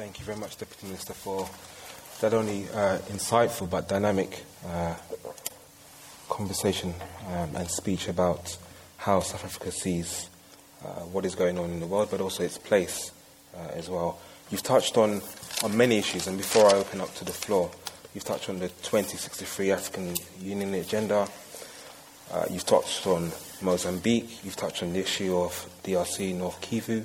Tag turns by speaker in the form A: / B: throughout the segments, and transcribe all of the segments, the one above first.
A: Thank you very much, Deputy Minister, for not only uh, insightful but dynamic uh, conversation um, and speech about how South Africa sees uh, what is going on in the world, but also its place uh, as well. You've touched on, on many issues, and before I open up to the floor, you've touched on the 2063 African Union agenda. Uh, you've touched on Mozambique. You've touched on the issue of DRC North Kivu.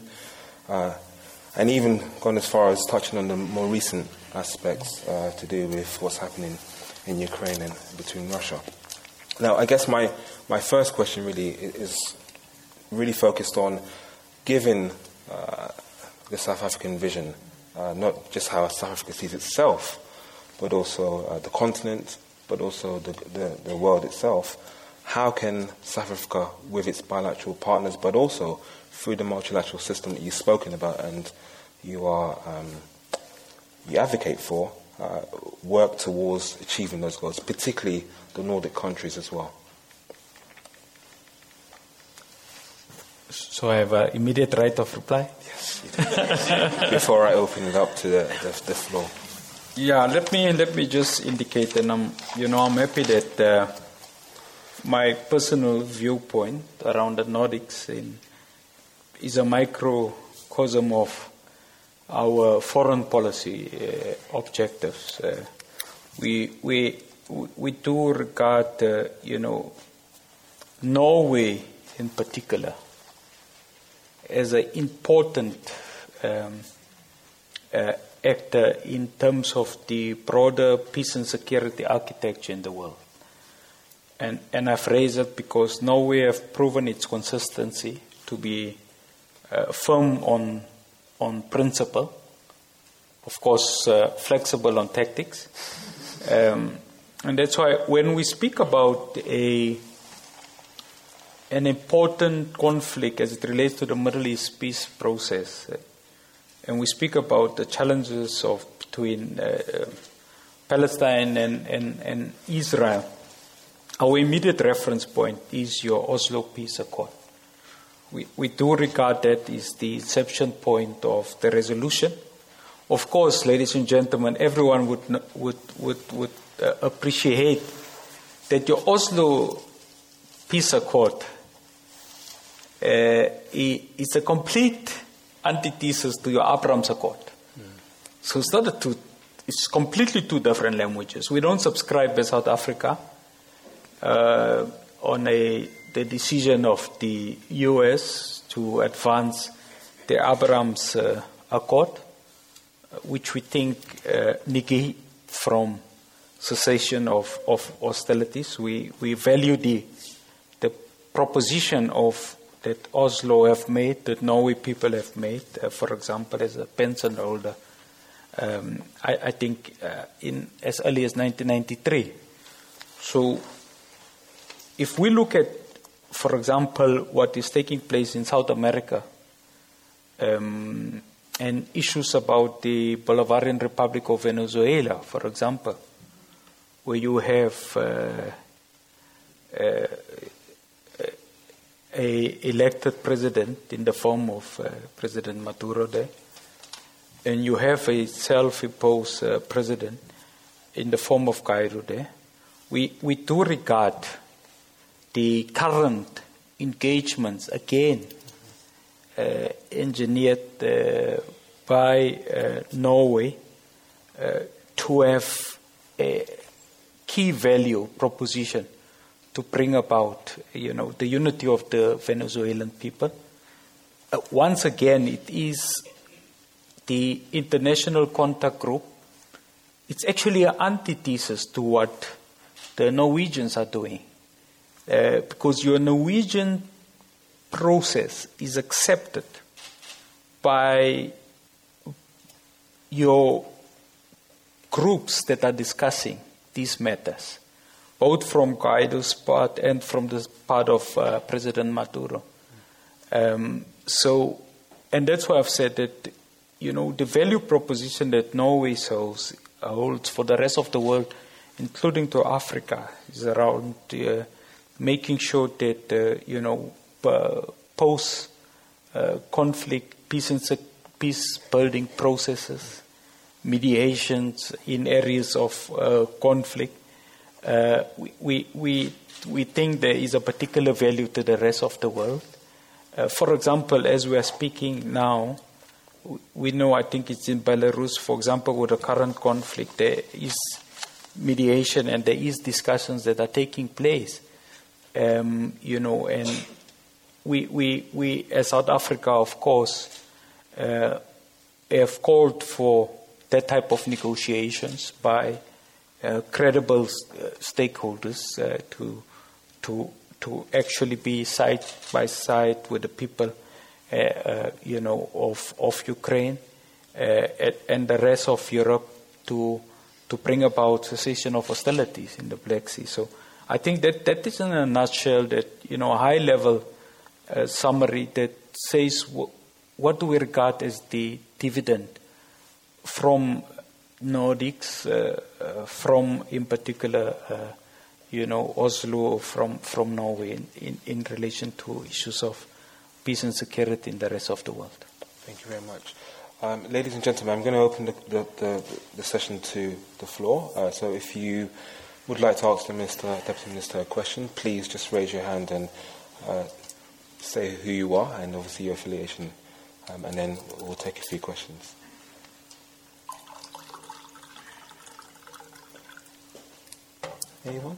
A: And even gone as far as touching on the more recent aspects uh, to do with what's happening in Ukraine and between Russia. Now, I guess my, my first question really is really focused on giving uh, the South African vision, uh, not just how South Africa sees itself, but also uh, the continent, but also the, the, the world itself. How can South Africa, with its bilateral partners, but also through the multilateral system that you've spoken about and you are um, you advocate for, uh, work towards achieving those goals, particularly the Nordic countries as well.
B: So I have an immediate right of reply?
A: Yes. Before I open it up to the, the, the, floor.
B: Yeah, let me let me just indicate, and I'm you know I'm happy that uh, my personal viewpoint around the Nordics in is a microcosm of our foreign policy uh, objectives. Uh, we, we, we do regard, uh, you know, Norway in particular as an important um, uh, actor in terms of the broader peace and security architecture in the world. And, and I've raised it because Norway have proven its consistency to be uh, firm on, on principle, of course, uh, flexible on tactics. Um, and that's why when we speak about a, an important conflict as it relates to the Middle East peace process, uh, and we speak about the challenges of between uh, Palestine and, and, and Israel, our immediate reference point is your Oslo Peace Accord we, we do regard that as the inception point of the resolution. Of course, ladies and gentlemen, everyone would, would, would, would uh, appreciate that your Oslo peace accord uh, is a complete antithesis to your Abraham Accord. Mm. So it's not a two, it's completely two different languages. We don't subscribe as South Africa uh, on a the decision of the U.S. to advance the Abrahams uh, Accord, which we think uh, negate from cessation of, of hostilities. We, we value the, the proposition of that Oslo have made, that Norway people have made, uh, for example, as a pension holder. Um, I, I, think uh, in as early as 1993. So, if we look at for example, what is taking place in South America um, and issues about the Bolivarian Republic of Venezuela, for example, where you have uh, uh, a elected president in the form of uh, President Maduro there, and you have a self-imposed uh, president in the form of Guaido there. We we do regard the current engagements again uh, engineered uh, by uh, Norway uh, to have a key value proposition to bring about, you know, the unity of the Venezuelan people. Uh, once again, it is the international contact group. It's actually an antithesis to what the Norwegians are doing. Uh, because your Norwegian process is accepted by your groups that are discussing these matters, both from Guaido's part and from the part of uh, President Maduro. Um, so, and that's why I've said that, you know, the value proposition that Norway holds, holds for the rest of the world, including to Africa, is around uh, making sure that uh, you know post uh, conflict peace and peace building processes mediations in areas of uh, conflict. Uh, we, we, we think there is a particular value to the rest of the world. For example, as we are speaking now, we know, I think it's in Belarus, for example, with the current conflict, there is mediation and there is discussions that are taking place. Um, you know, and we, we, we, as South Africa, of course, uh, have called for that type of negotiations by uh, credible uh, stakeholders uh, to, to, to actually be side by side with the people, uh, you know, of, of Ukraine and the rest of Europe to, to bring about cessation of hostilities in the Black Sea. So I think that that is in a nutshell that, you know, a high level summary that says w- what do we regard as the dividend from Nordics, uh, uh, from in particular, uh, you know, Oslo, from, from Norway in, in, in, relation to issues of peace and security in the rest of the world.
A: Thank you very much. Um, ladies and gentlemen, I'm going to open the, the, the, the session to the floor. Uh, so if you would like to ask the Minister, Deputy Minister a question, please just raise your hand and uh, say who you are and obviously your affiliation, um, and then we'll take a few questions. Anyone?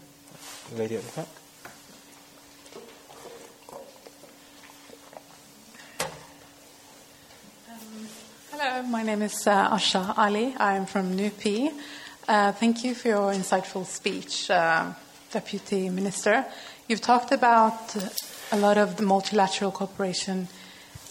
A: Lady at the back.
C: Um, hello, my name is uh, Asha Ali. I'm from NUPI. Uh, thank you for your insightful speech, uh, Deputy Minister. You've talked about a lot of the multilateral cooperation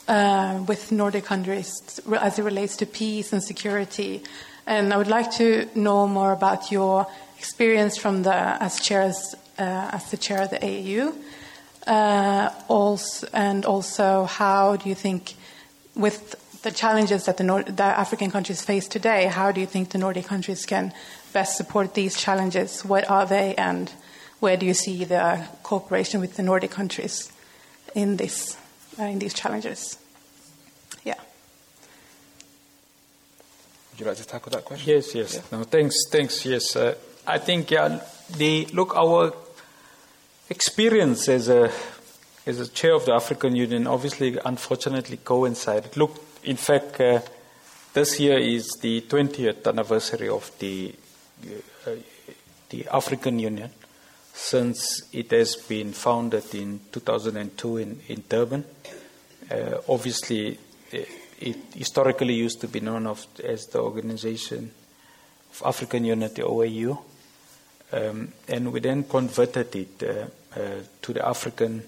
C: uh, with Nordic countries as it relates to peace and security. And I would like to know more about your experience from the as chairs uh, as the chair of the AU, uh, also, and also how do you think with the challenges that the, Nord- the, African countries face today, how do you think the Nordic countries can best support these challenges? What are they, and where do you see the cooperation with the Nordic countries in this uh, in these challenges? Yeah.
A: Would you like to tackle that question?
B: Yes, yes. Yeah. No, thanks, thanks. Yes, uh, I think yeah, the look our experience as a as a chair of the African Union obviously unfortunately coincided. Look, in fact, uh, this year is the 20th anniversary of the uh, the African Union since it has been founded in 2002 in, in Durban. Uh, obviously, it, it, historically used to be known of as the Organization of African Unity, OAU. Um, and we then converted it uh, uh, to the African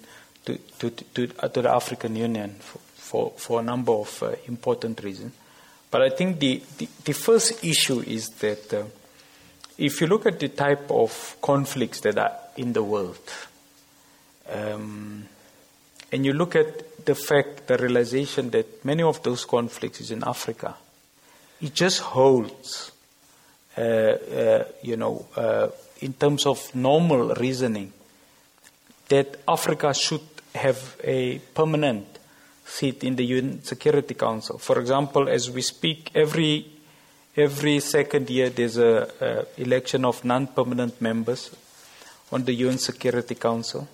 B: to, to, to, uh, to, the African Union for, for, for a number of uh, important reasons. But I think the, the, the first issue is that uh, if you look at the type of conflicts that are in the world, um, and you look at the fact, the realization that many of those conflicts is in Africa, it just holds, uh, uh, you know, uh, in terms of normal reasoning, that Africa should have a permanent seat in the UN Security Council. For example, as we speak, every every second year there's a, a election of non-permanent members on the UN Security Council.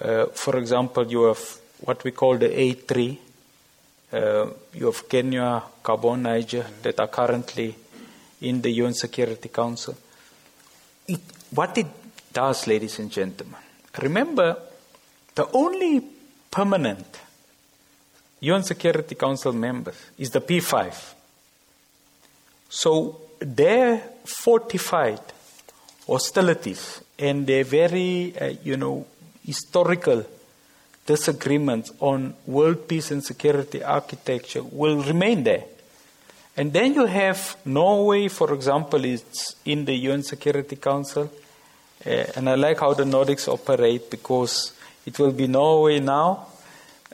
B: Uh, for example, you have what we call the A3. Uh, you have Kenya, Gabon, Niger that are currently in the UN Security Council. It, what it does, ladies and gentlemen, remember the only permanent UN Security Council members is the P5. So their fortified hostilities and their very, uh, you know, historical disagreements on world peace and security architecture will remain there. And then you have Norway, for example, is in the UN Security Council. Uh, and I like how the Nordics operate because it will be Norway now.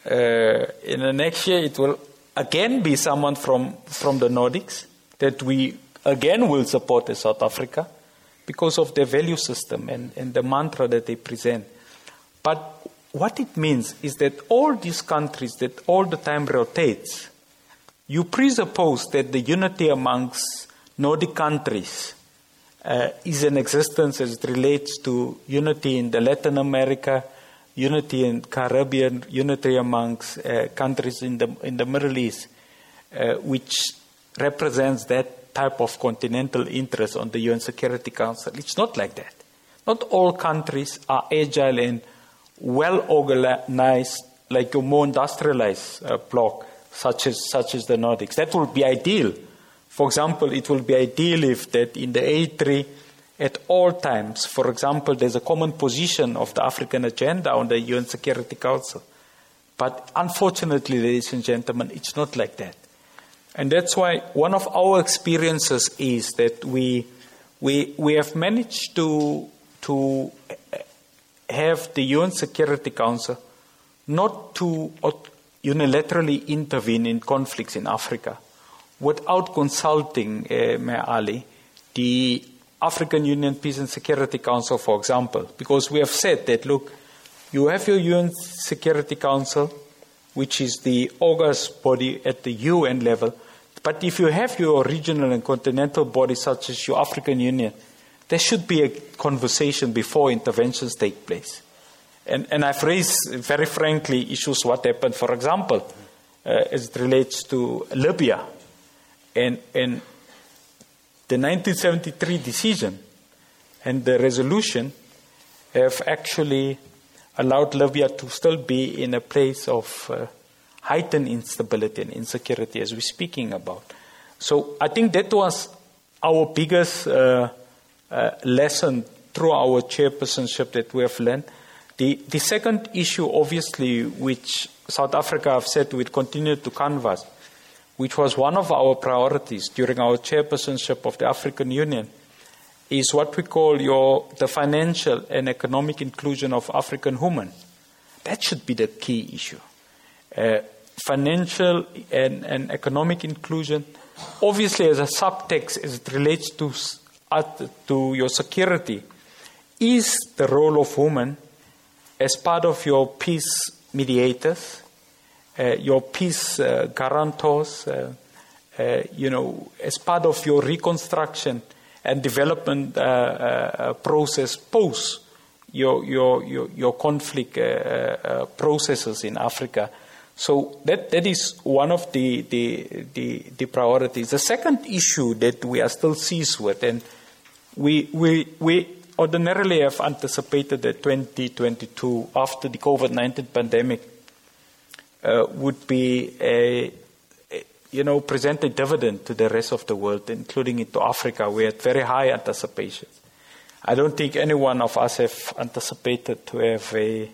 B: Uh, in the next year, it will again be someone from, from the Nordics that we again will support as South Africa because of their value system and, and the mantra that they present. But what it means is that all these countries that all the time rotates you presuppose that the unity amongst Nordic countries uh, is in existence as it relates to unity in the Latin America, unity in Caribbean, unity amongst uh, countries in the in the Middle East, uh, which represents that type of continental interest on the UN Security Council. It's not like that. Not all countries are agile and well organized, like a more industrialized uh, bloc, such as such as the Nordics. That would be ideal. For example, it would be ideal if that in the A3 at all times, for example, there's a common position of the African agenda on the UN Security Council. But unfortunately, ladies and gentlemen, it's not like that. And that's why one of our experiences is that we, we, we have managed to, to have the UN Security Council not to unilaterally intervene in conflicts in Africa without consulting, uh, Ali, the African Union Peace and Security Council, for example, because we have said that, look, you have your UN Security Council, which is the august body at the UN level, but if you have your regional and continental bodies, such as your African Union, there should be a conversation before interventions take place. And, and I've raised, very frankly, issues what happened, for example, uh, as it relates to Libya. And, and the 1973 decision and the resolution have actually allowed Libya to still be in a place of uh, heightened instability and insecurity as we're speaking about. So I think that was our biggest uh, uh, lesson through our chairpersonship that we have learned. The, the second issue, obviously, which South Africa have said we continue to canvass, which was one of our priorities during our chairpersonship of the African Union, is what we call your, the financial and economic inclusion of African women. That should be the key issue. Uh, financial and, and, economic inclusion, obviously, as a subtext as it relates to, to your security, is the role of women as part of your peace mediators Uh, your peace uh, guarantors, uh, uh, you know, as part of your reconstruction and development uh, process post your, your, your, your conflict processes in Africa. So that, that is one of the, the, the, the, priorities. The second issue that we are still seized with, and we, we, we ordinarily have anticipated that 2022, after the COVID 19 pandemic, uh, would be a, a, you know, present a dividend to the rest of the world, including into Africa. We had very high anticipations. I don't think any one of us have anticipated to have a,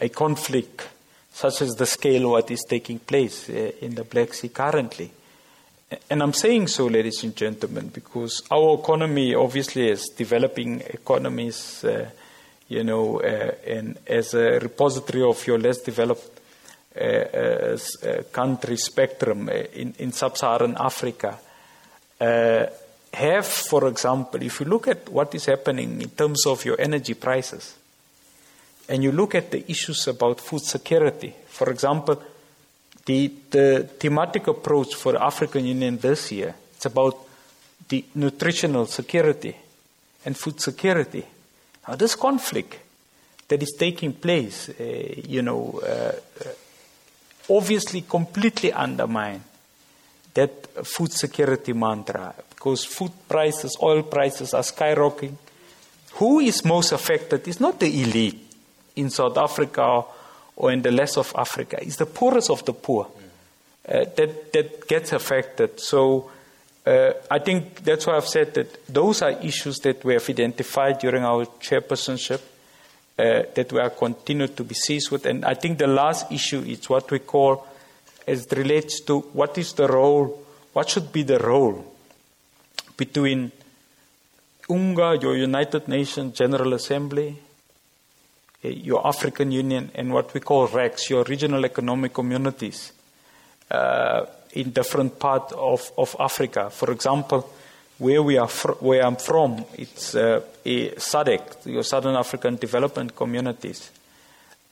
B: a conflict such as the scale what is taking place uh, in the Black Sea currently. And I'm saying so, ladies and gentlemen, because our economy obviously is developing economies, uh, you know, uh, and as a repository of your less developed country spectrum in, in sub-Saharan Africa have, for example, if you look at what is happening in terms of your energy prices, and you look at the issues about food security, for example, the, the thematic approach for African Union this year, it's about the nutritional security and food security. Now, this conflict that is taking place, uh, you know, uh, obviously completely undermine that food security mantra because food prices, oil prices are skyrocketing. Who is most affected is not the elite in South Africa or in the rest of Africa, it's the poorest of the poor uh, that, that gets affected. So uh, I think that's why I've said that those are issues that we have identified during our chairpersonship uh, that we are continued to be seized with. And I think the last issue is what we call, as it relates to what is the role, what should be the role between UNGA, your United Nations General Assembly, uh, your African Union, and what we call RECs, your regional economic communities uh, in different parts of, of Africa. For example, where we are fr- where I'm from, it's uh, SADC, your Southern African Development Communities,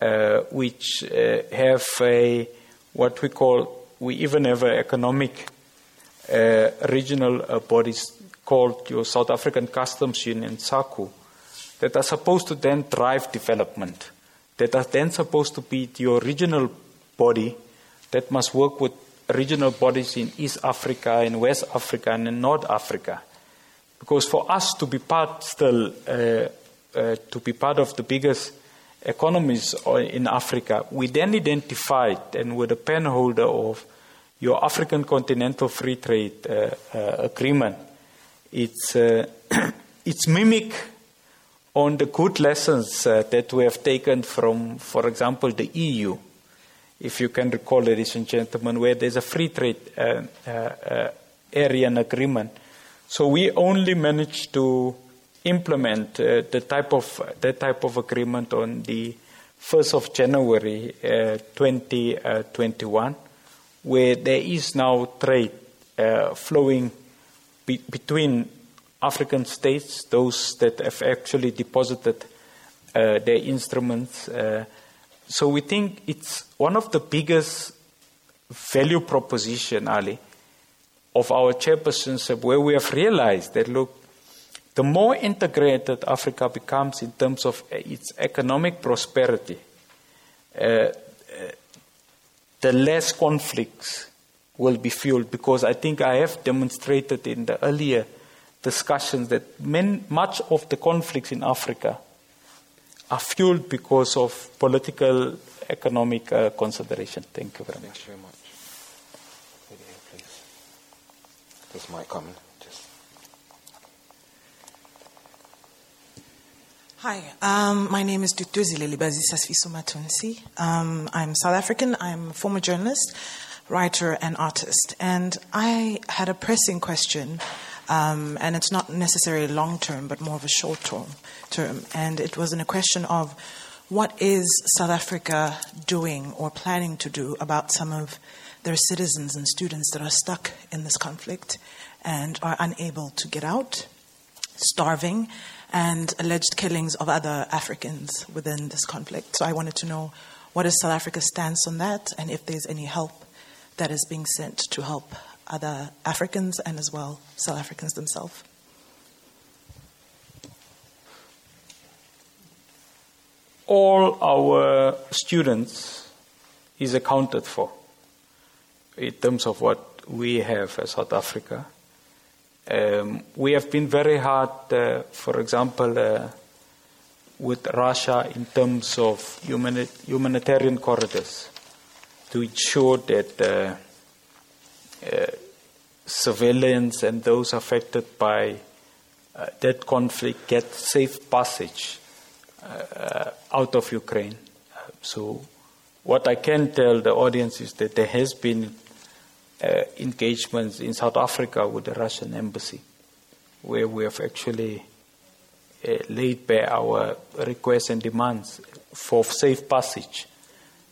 B: uh, which uh, have a what we call we even have an economic uh, regional uh, bodies called your South African Customs Union, SACU, that are supposed to then drive development, that are then supposed to be your regional body that must work with regional bodies in East Africa, in West Africa, and in North Africa. Because for us to be part still, uh, uh, to be part of the biggest economies in Africa, we then identified and were the pen holder of your African Continental Free Trade uh, uh Agreement. It's, uh, it's mimic on the good lessons uh, that we have taken from, for example, the EU if you can recall, ladies and gentlemen, where there's a free trade uh, uh, uh, area and agreement. So we only managed to implement uh, the type of that type of agreement on the 1st of January 2021, uh, where there is now trade uh, flowing be- between African states, those that have actually deposited their instruments so we think it's one of the biggest value proposition, Ali, of our chairpersonship, where we have realized that look, the more integrated Africa becomes in terms of its economic prosperity, uh, the less conflicts will be fueled. Because I think I have demonstrated in the earlier discussions that much of the conflicts in Africa are fueled because of political, economic uh, consideration. Thank you very
A: much.
B: Thank you
A: very much. Video, please. This might come. Just.
D: Hi, um, my name is Dutuzi Lilibazisa Sfiso Matunsi. Um, I'm South African. I'm a former journalist, writer, and artist. And I had a pressing question um, and it's not necessarily long term, but more of a short term. term. And it was in a question of what is South Africa doing or planning to do about some of their citizens and students that are stuck in this conflict and are unable to get out, starving, and alleged killings of other Africans within this conflict. So I wanted to know what is South Africa's stance on that and if there's any help that is being sent to help other Africans and as well South Africans themselves.
B: All our students is accounted for in terms of what we have as South Africa. Um, we have been very hard, uh, for example, uh, with Russia in terms of humanitarian corridors to ensure that uh, uh, civilians and those affected by uh, that conflict get safe passage uh, out of Ukraine. so, what I can tell the audience is that there has been uh, engagements in South Africa with the Russian embassy, where we have actually uh, laid bare our requests and demands for safe passage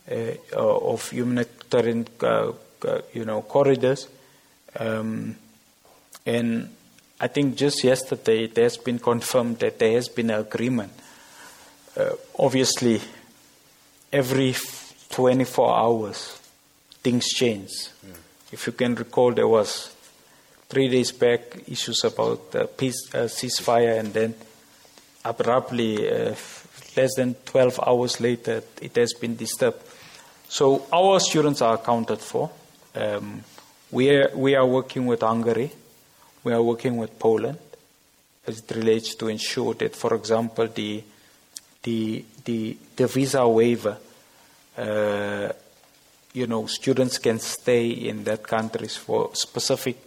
B: uh, of humanitarian uh, you know, corridors. Um, and I think just yesterday it has been confirmed that there has been an agreement. Uh, obviously, every 24 hours, things change. Mm. If you can recall, there was three days back issues about uh, peace uh, ceasefire, and then abruptly, uh, less than 12 hours later, it has been disturbed. So our students are accounted for. Um, we, are, we are working with Hungary, we are working with Poland as it relates to ensure that, for example, the, the, the, the visa waiver, uh, you know, students can stay in that countries for specific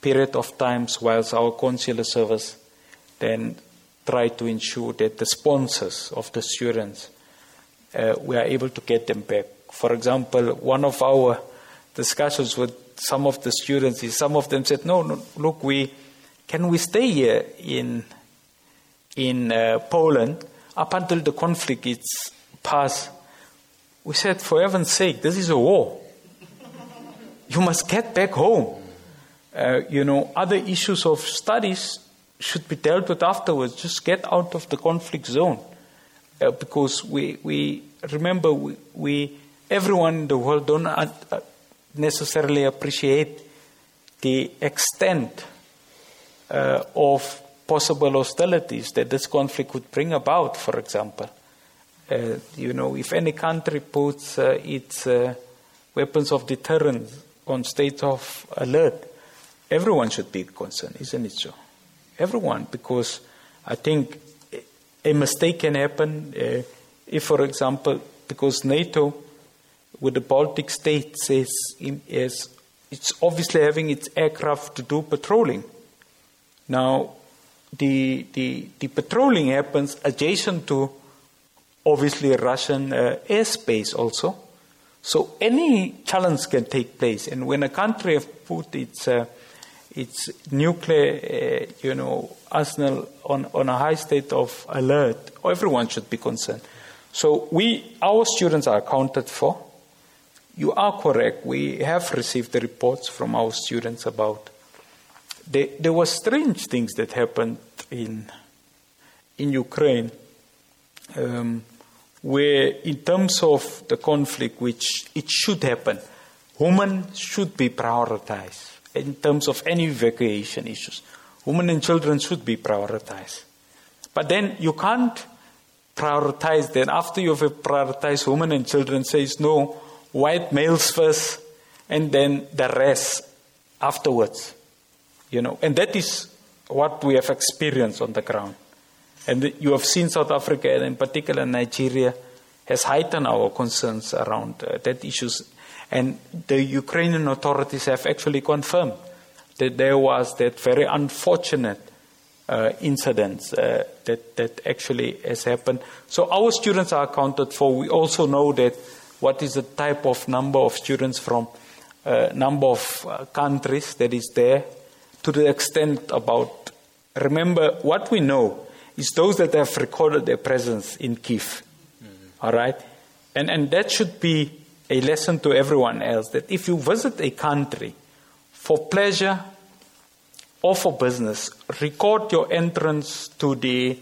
B: period of times whilst our consular service then try to ensure that the sponsors of the students, uh, we are able to get them back. For example, one of our discussions with some of the students some of them said, no, no look, we can we stay here in in uh, Poland up until the conflict is past. We said, for heaven's sake, this is a war. you must get back home. Uh, you know, other issues of studies should be dealt with afterwards. Just get out of the conflict zone. Uh, because we, we remember, we, we, everyone in the world don't uh, necessarily appreciate the extent uh, of possible hostilities that this conflict would bring about, for example. Uh, you know, if any country puts uh, its uh, weapons of deterrence on state of alert, everyone should be concerned, isn't it so? Everyone, because I think a mistake can happen uh, if, for example, because NATO with the Baltic states is, is it's obviously having its aircraft to do patrolling. Now, the, the, the patrolling happens adjacent to obviously Russian uh, airspace also. So any challenge can take place. And when a country has put its, uh, its nuclear, uh, you know, arsenal on, on a high state of alert, everyone should be concerned. So we, our students are accounted for. You are correct. We have received the reports from our students about there, there were strange things that happened in in Ukraine, um, where in terms of the conflict, which it should happen, women should be prioritized in terms of any evacuation issues. Women and children should be prioritized. But then you can't prioritize. Then after you have prioritized women and children, says no, white males first, and then the rest afterwards. You know, and that is what we have experienced on the ground. And you have seen South Africa, and in particular Nigeria, has heightened our concerns around uh, that issues. And the Ukrainian authorities have actually confirmed that there was that very unfortunate uh, incidents uh, that, that actually has happened. So our students are accounted for. We also know that what is the type of number of students from uh, number of uh, countries that is there to the extent about remember what we know is those that have recorded their presence in Kiev. Mm-hmm. All right? And and that should be a lesson to everyone else that if you visit a country for pleasure or for business, record your entrance to the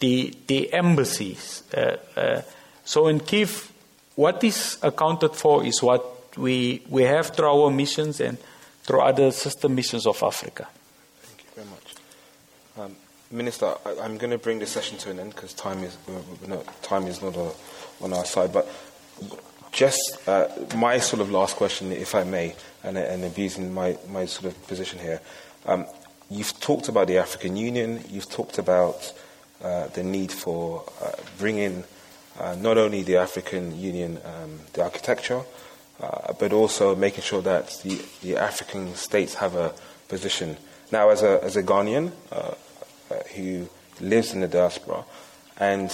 B: the, the embassies. Uh, uh, so in Kiev, what is accounted for is what we, we have through our missions and through other sister missions of Africa.
A: Thank you very much. Um, Minister, I, am going to bring this session to an end because time is, not, time is not a, on our side. But just uh, my sort of last question, if I may, and, and abusing my, my sort of position here. Um, you've talked about the African Union, you've talked about uh, the need for uh, bringing uh, not only the African Union, um, the architecture, uh, but also making sure that the, the African states have a position. Now, as a, as a Ghanaian uh, uh, who lives in the diaspora and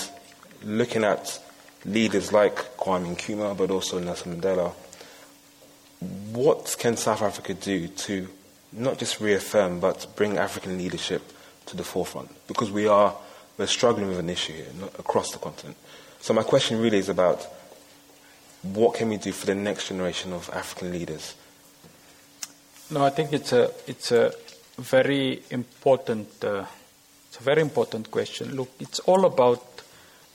A: looking at leaders like Kwame Nkrumah, but also Nelson Mandela, what can South Africa do to not just reaffirm, but bring African leadership to the forefront? Because we are we're struggling with an issue here across the continent. So my question really is about what can we do for the next generation of African leaders?
B: No, I think it's a it's a very important uh, it's a very important question. Look, it's all about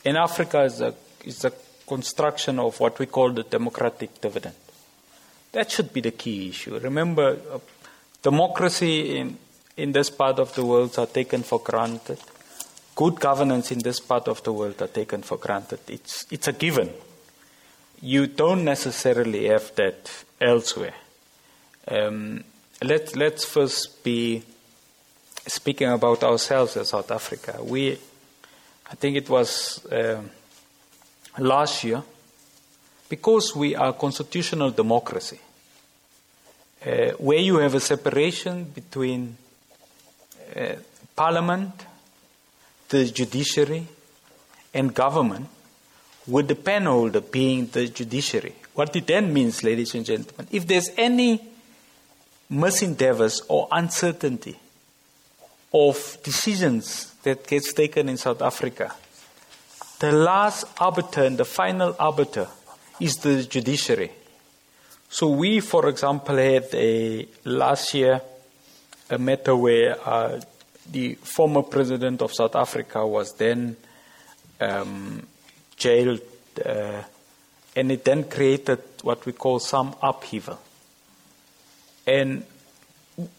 B: in Africa is a is a construction of what we call the democratic dividend. That should be the key issue. Remember, uh, democracy in in this part of the world are taken for granted good governance in this part of the world are taken for granted. It's, it's a given. You don't necessarily have that elsewhere. Um, let, let's first be speaking about ourselves as South Africa. We, I think it was uh, last year, because we are constitutional democracy, uh, where you have a separation between uh, parliament the judiciary and government, with the penholder being the judiciary. What it then means, ladies and gentlemen, if there's any misendeavors or uncertainty of decisions that gets taken in South Africa, the last arbiter and the final arbiter is the judiciary. So we, for example, had a last year a matter where uh, the former president of South Africa was then um, jailed, uh, and it then created what we call some upheaval. And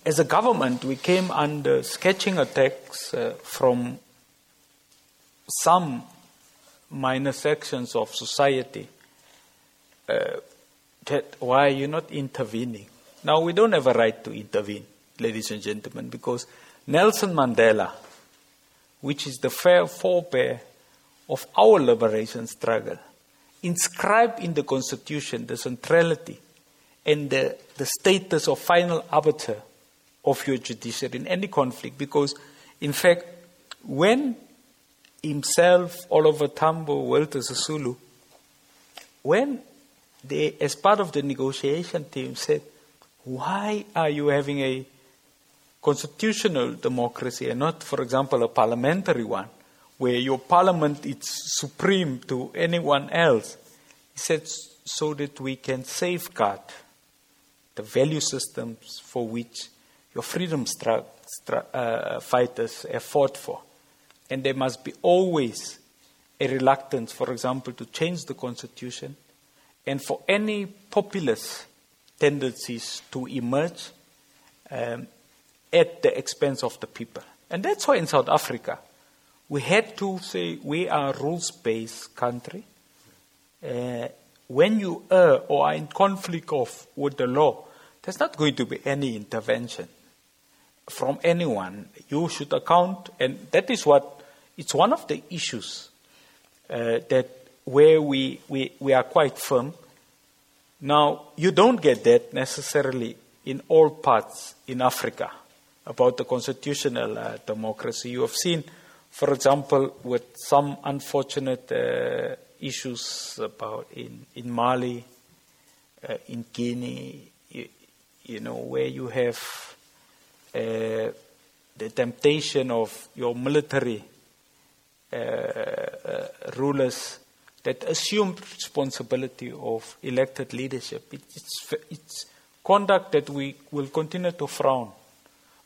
B: as a government, we came under sketching attacks uh, from some minor sections of society. Uh, that why are you not intervening? Now, we don't have a right to intervene, ladies and gentlemen, because Nelson Mandela, which is the fair forebear of our liberation struggle, inscribed in the Constitution the centrality and the, the status of final arbiter of your judiciary in any conflict. Because, in fact, when himself, Oliver Tambo, Walter Sisulu, when they, as part of the negotiation team, said, Why are you having a constitutional democracy and not, for example, a parliamentary one, where your parliament is supreme to anyone else? He said, So that we can safeguard the value systems for which your freedom uh, fighters have fought for. And there must be always a reluctance, for example, to change the constitution and for any populist tendencies to emerge um, at the expense of the people. And that's why in South Africa, we had to say we are a rules based country. Uh, when you err or are in conflict of, with the law, there's not going to be any intervention from anyone. You should account, and that is what it's one of the issues uh, that where we, we, we are quite firm. Now, you don't get that necessarily in all parts in Africa about the constitutional uh, democracy. You have seen, for example, with some unfortunate uh, issues about in, in Mali, uh, in Guinea, you, you, know, where you have uh, the temptation of your military uh, uh, rulers that assume responsibility of elected leadership. It's, it's conduct that we will continue to frown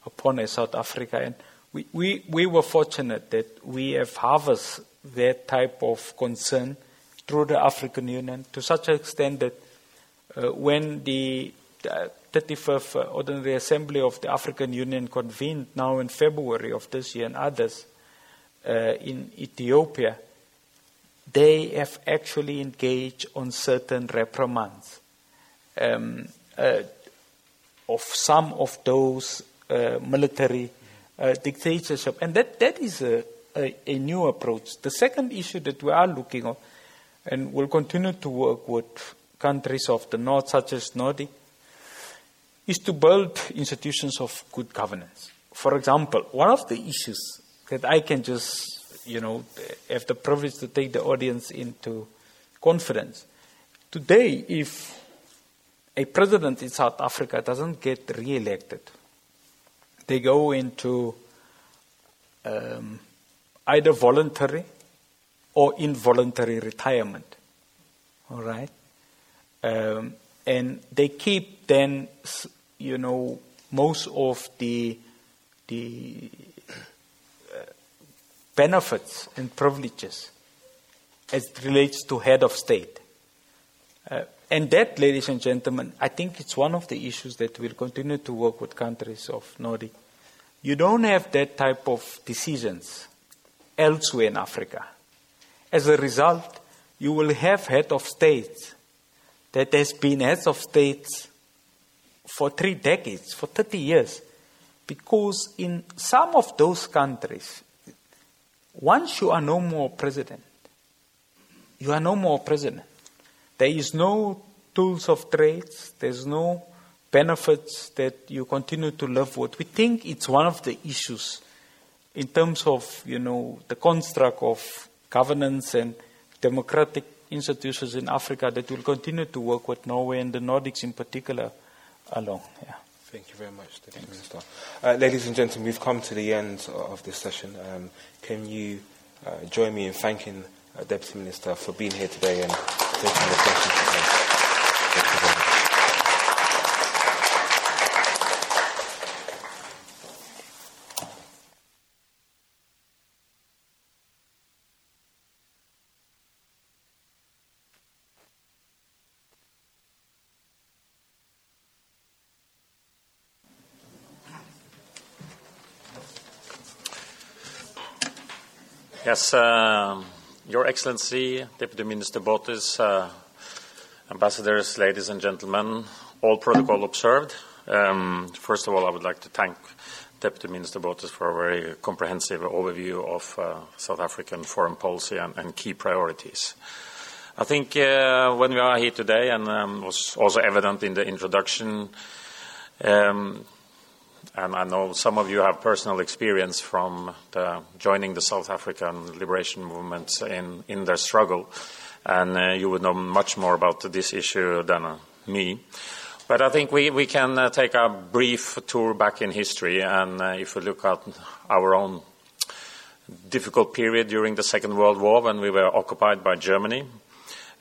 B: upon as South Africa. And we, we, we were fortunate that we have harvested that type of concern through the African Union to such an extent that uh, when the, the 35th uh, Ordinary Assembly of the African Union convened now in February of this year and others uh, in Ethiopia, they have actually engaged on certain reprimands um, uh, of some of those uh, military uh, dictatorship. And that, that is a, a, a, new approach. The second issue that we are looking at, and will continue to work with countries of the North, such as Nordic, is to build institutions of good governance. For example, one of the issues that I can just, you know, have the privilege to take the audience into confidence. Today, if a president in South Africa doesn't get re-elected, they go into um, either voluntary or involuntary retirement. All right? Um, and they keep then, you know, most of the, the uh, benefits and privileges as it relates to head of state. Uh, and that, ladies and gentlemen, I think it's one of the issues that we'll continue to work with countries of Nordic. You don't have that type of decisions elsewhere in Africa. As a result, you will have head of states that has been heads of states for three decades, for 30 years. Because in some of those countries, once you are no more president, you are no more president. There is no tools of trades, there's no benefits that you continue to live with. We think it's one of the issues in terms of, you know, the construct of governance and democratic institutions in Africa that will continue to work with Norway and the Nordics in particular along. Yeah.
A: Thank you very much, Deputy Minister. Uh, ladies and gentlemen, we've come to the end of this session. Um, can you uh, join me in thanking uh, Deputy Minister for being here today and taking the.
E: Yes, um, your Excellency, Deputy Minister Botes, uh, ambassadors, ladies and gentlemen, all protocol observed. Um, first of all, I would like to thank Deputy Minister Botes for a very comprehensive overview of uh, South African foreign policy and, and key priorities. I think uh, when we are here today, and um, was also evident in the introduction, um, and I know some of you have personal experience from the, joining the South African liberation movement in, in their struggle, and uh, you would know much more about this issue than uh, me. But I think we, we can uh, take a brief tour back in history, and uh, if we look at our own difficult period during the Second World War when we were occupied by Germany,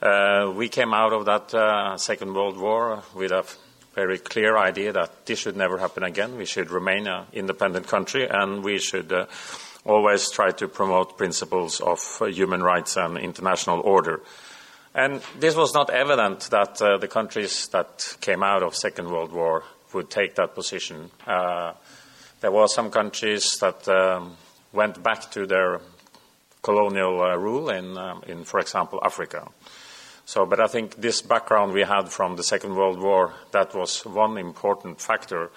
E: uh, we came out of that uh, Second World War with a very clear idea that this should never happen again. We should remain an independent country, and we should uh, always try to promote principles of uh, human rights and international order. And this was not evident that uh, the countries that came out of Second World War would take that position. Uh, there were some countries that um, went back to their colonial uh, rule in, um, in, for example, Africa. So, but I think this background we had from the Second World War, that was one important factor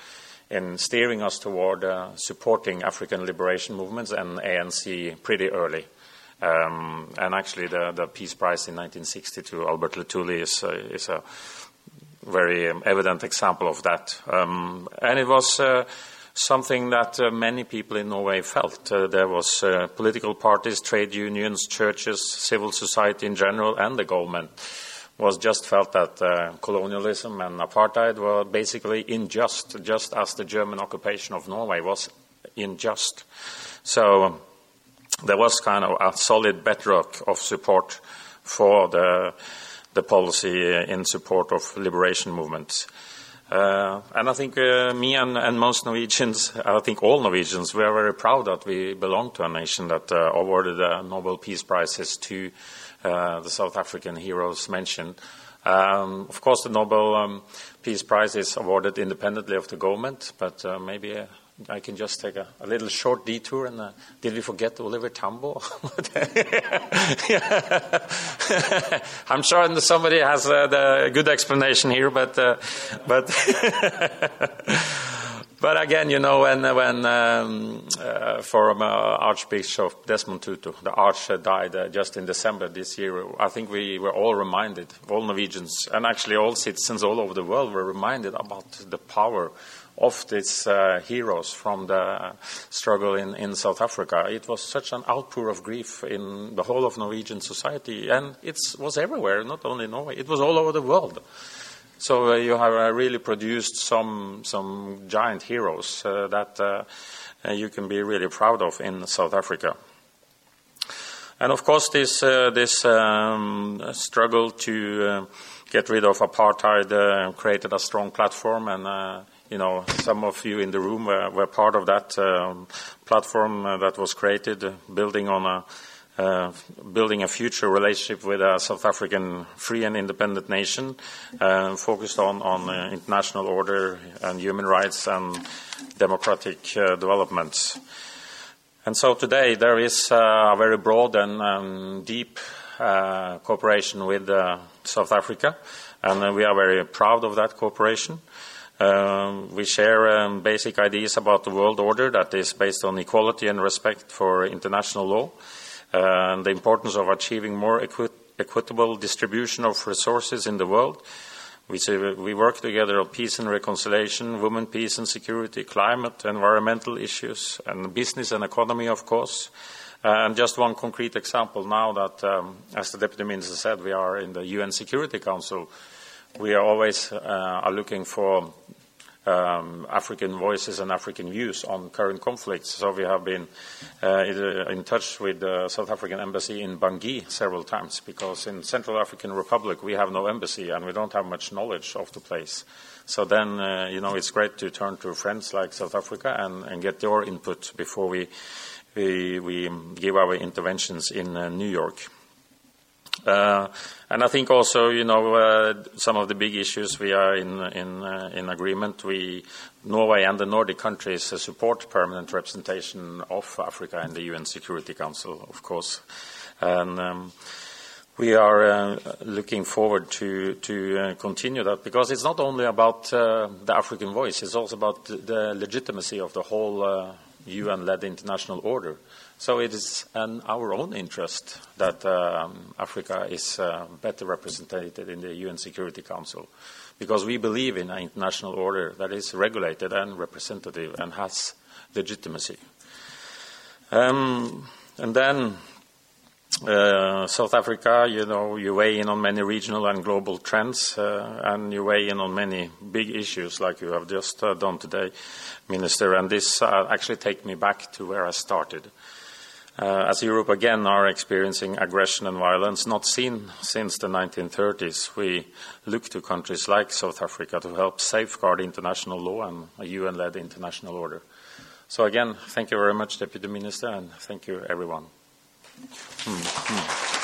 E: in steering us toward uh, supporting African liberation movements and ANC pretty early. Um, and actually, the, the, Peace Prize in 1960 to Albert Luthuli is, uh, is a very um, evident example of that. Um, and it was uh, something that uh, many people in Norway felt. Uh, there was uh, political parties, trade unions, churches, civil society in general, and the government was just felt that uh, colonialism and apartheid were basically unjust, just as the German occupation of Norway was unjust. So there was kind of a solid bedrock of support for the, the policy in support of liberation movements. Uh, and I think uh, me and, and, most Norwegians, I think all Norwegians, we are very proud that we belong to a nation that uh, awarded the Nobel Peace Prizes to uh, the South African heroes mentioned. Um, of course, the Nobel um, Peace Prize is awarded independently of the government, but uh, maybe uh, I can just take a, a little short detour. And uh, did we forget Oliver Tambo? I'm sure somebody has uh, the good explanation here, but uh, but. But again, you know, when, when um, uh, for uh, Archbishop Desmond Tutu, the Arch died uh, just in December this year, I think we were all reminded, all Norwegians, and actually all citizens all over the world were reminded about the power of these uh, heroes from the struggle in, in South Africa. It was such an outpour of grief in the whole of Norwegian society, and it was everywhere, not only in Norway, it was all over the world. So uh, you have uh, really produced some, some giant heroes uh, that uh, uh, you can be really proud of in South Africa. And of course, this, this um, struggle to get rid of apartheid created a strong platform and you know, some of you in the room were, were part of that um, platform uh, that was created, uh, building on a uh, building a future relationship with a South African free and independent nation, uh, focused on, on uh, international order and human rights and democratic uh, developments. And so today there is a very broad and um, deep cooperation with South Africa, and we are very proud of that cooperation. Um, we share um, basic ideas about the world order that is based on equality and respect for international law, uh, and the importance of achieving more equi- equitable distribution of resources in the world. We, we work together on peace and reconciliation, women, peace and security, climate, environmental issues, and business and economy, of course. Uh, and just one concrete example now that, um, as the Deputy Minister said, we are in the UN Security Council we are always uh, are looking for um, African voices and African views on current conflicts. So we have been uh, in touch with the South African embassy in Bangui several times because in Central African Republic we have no embassy and we don't have much knowledge of the place. So then, uh, you know, it's great to turn to friends like South Africa and, and get your input before we, we, we give our interventions in uh, New York. Uh, and I think also, you know, uh, some of the big issues we are in uh, agreement. We, Norway and the Nordic countries, support permanent representation of Africa in the UN Security Council, of course. And um, we are looking forward to continue that because it's not only about the African voice; it's also about the legitimacy of the whole UN-led international order. So it is in our own interest that um, Africa is uh, better represented in the UN Security Council, because we believe in an international order that is regulated and representative and has legitimacy. Um, and then uh, South Africa, you know, you weigh in on many regional and global trends, uh, and you weigh in on many big issues like you have just uh, done today, Minister. And this uh, actually takes me back to where I started. Uh, as Europe again are experiencing aggression and violence not seen since the 1930s, we look to countries like South Africa to help safeguard international law and a UN-led international order. So again, thank you very much, Deputy Minister, and thank you, everyone. Hmm, hmm.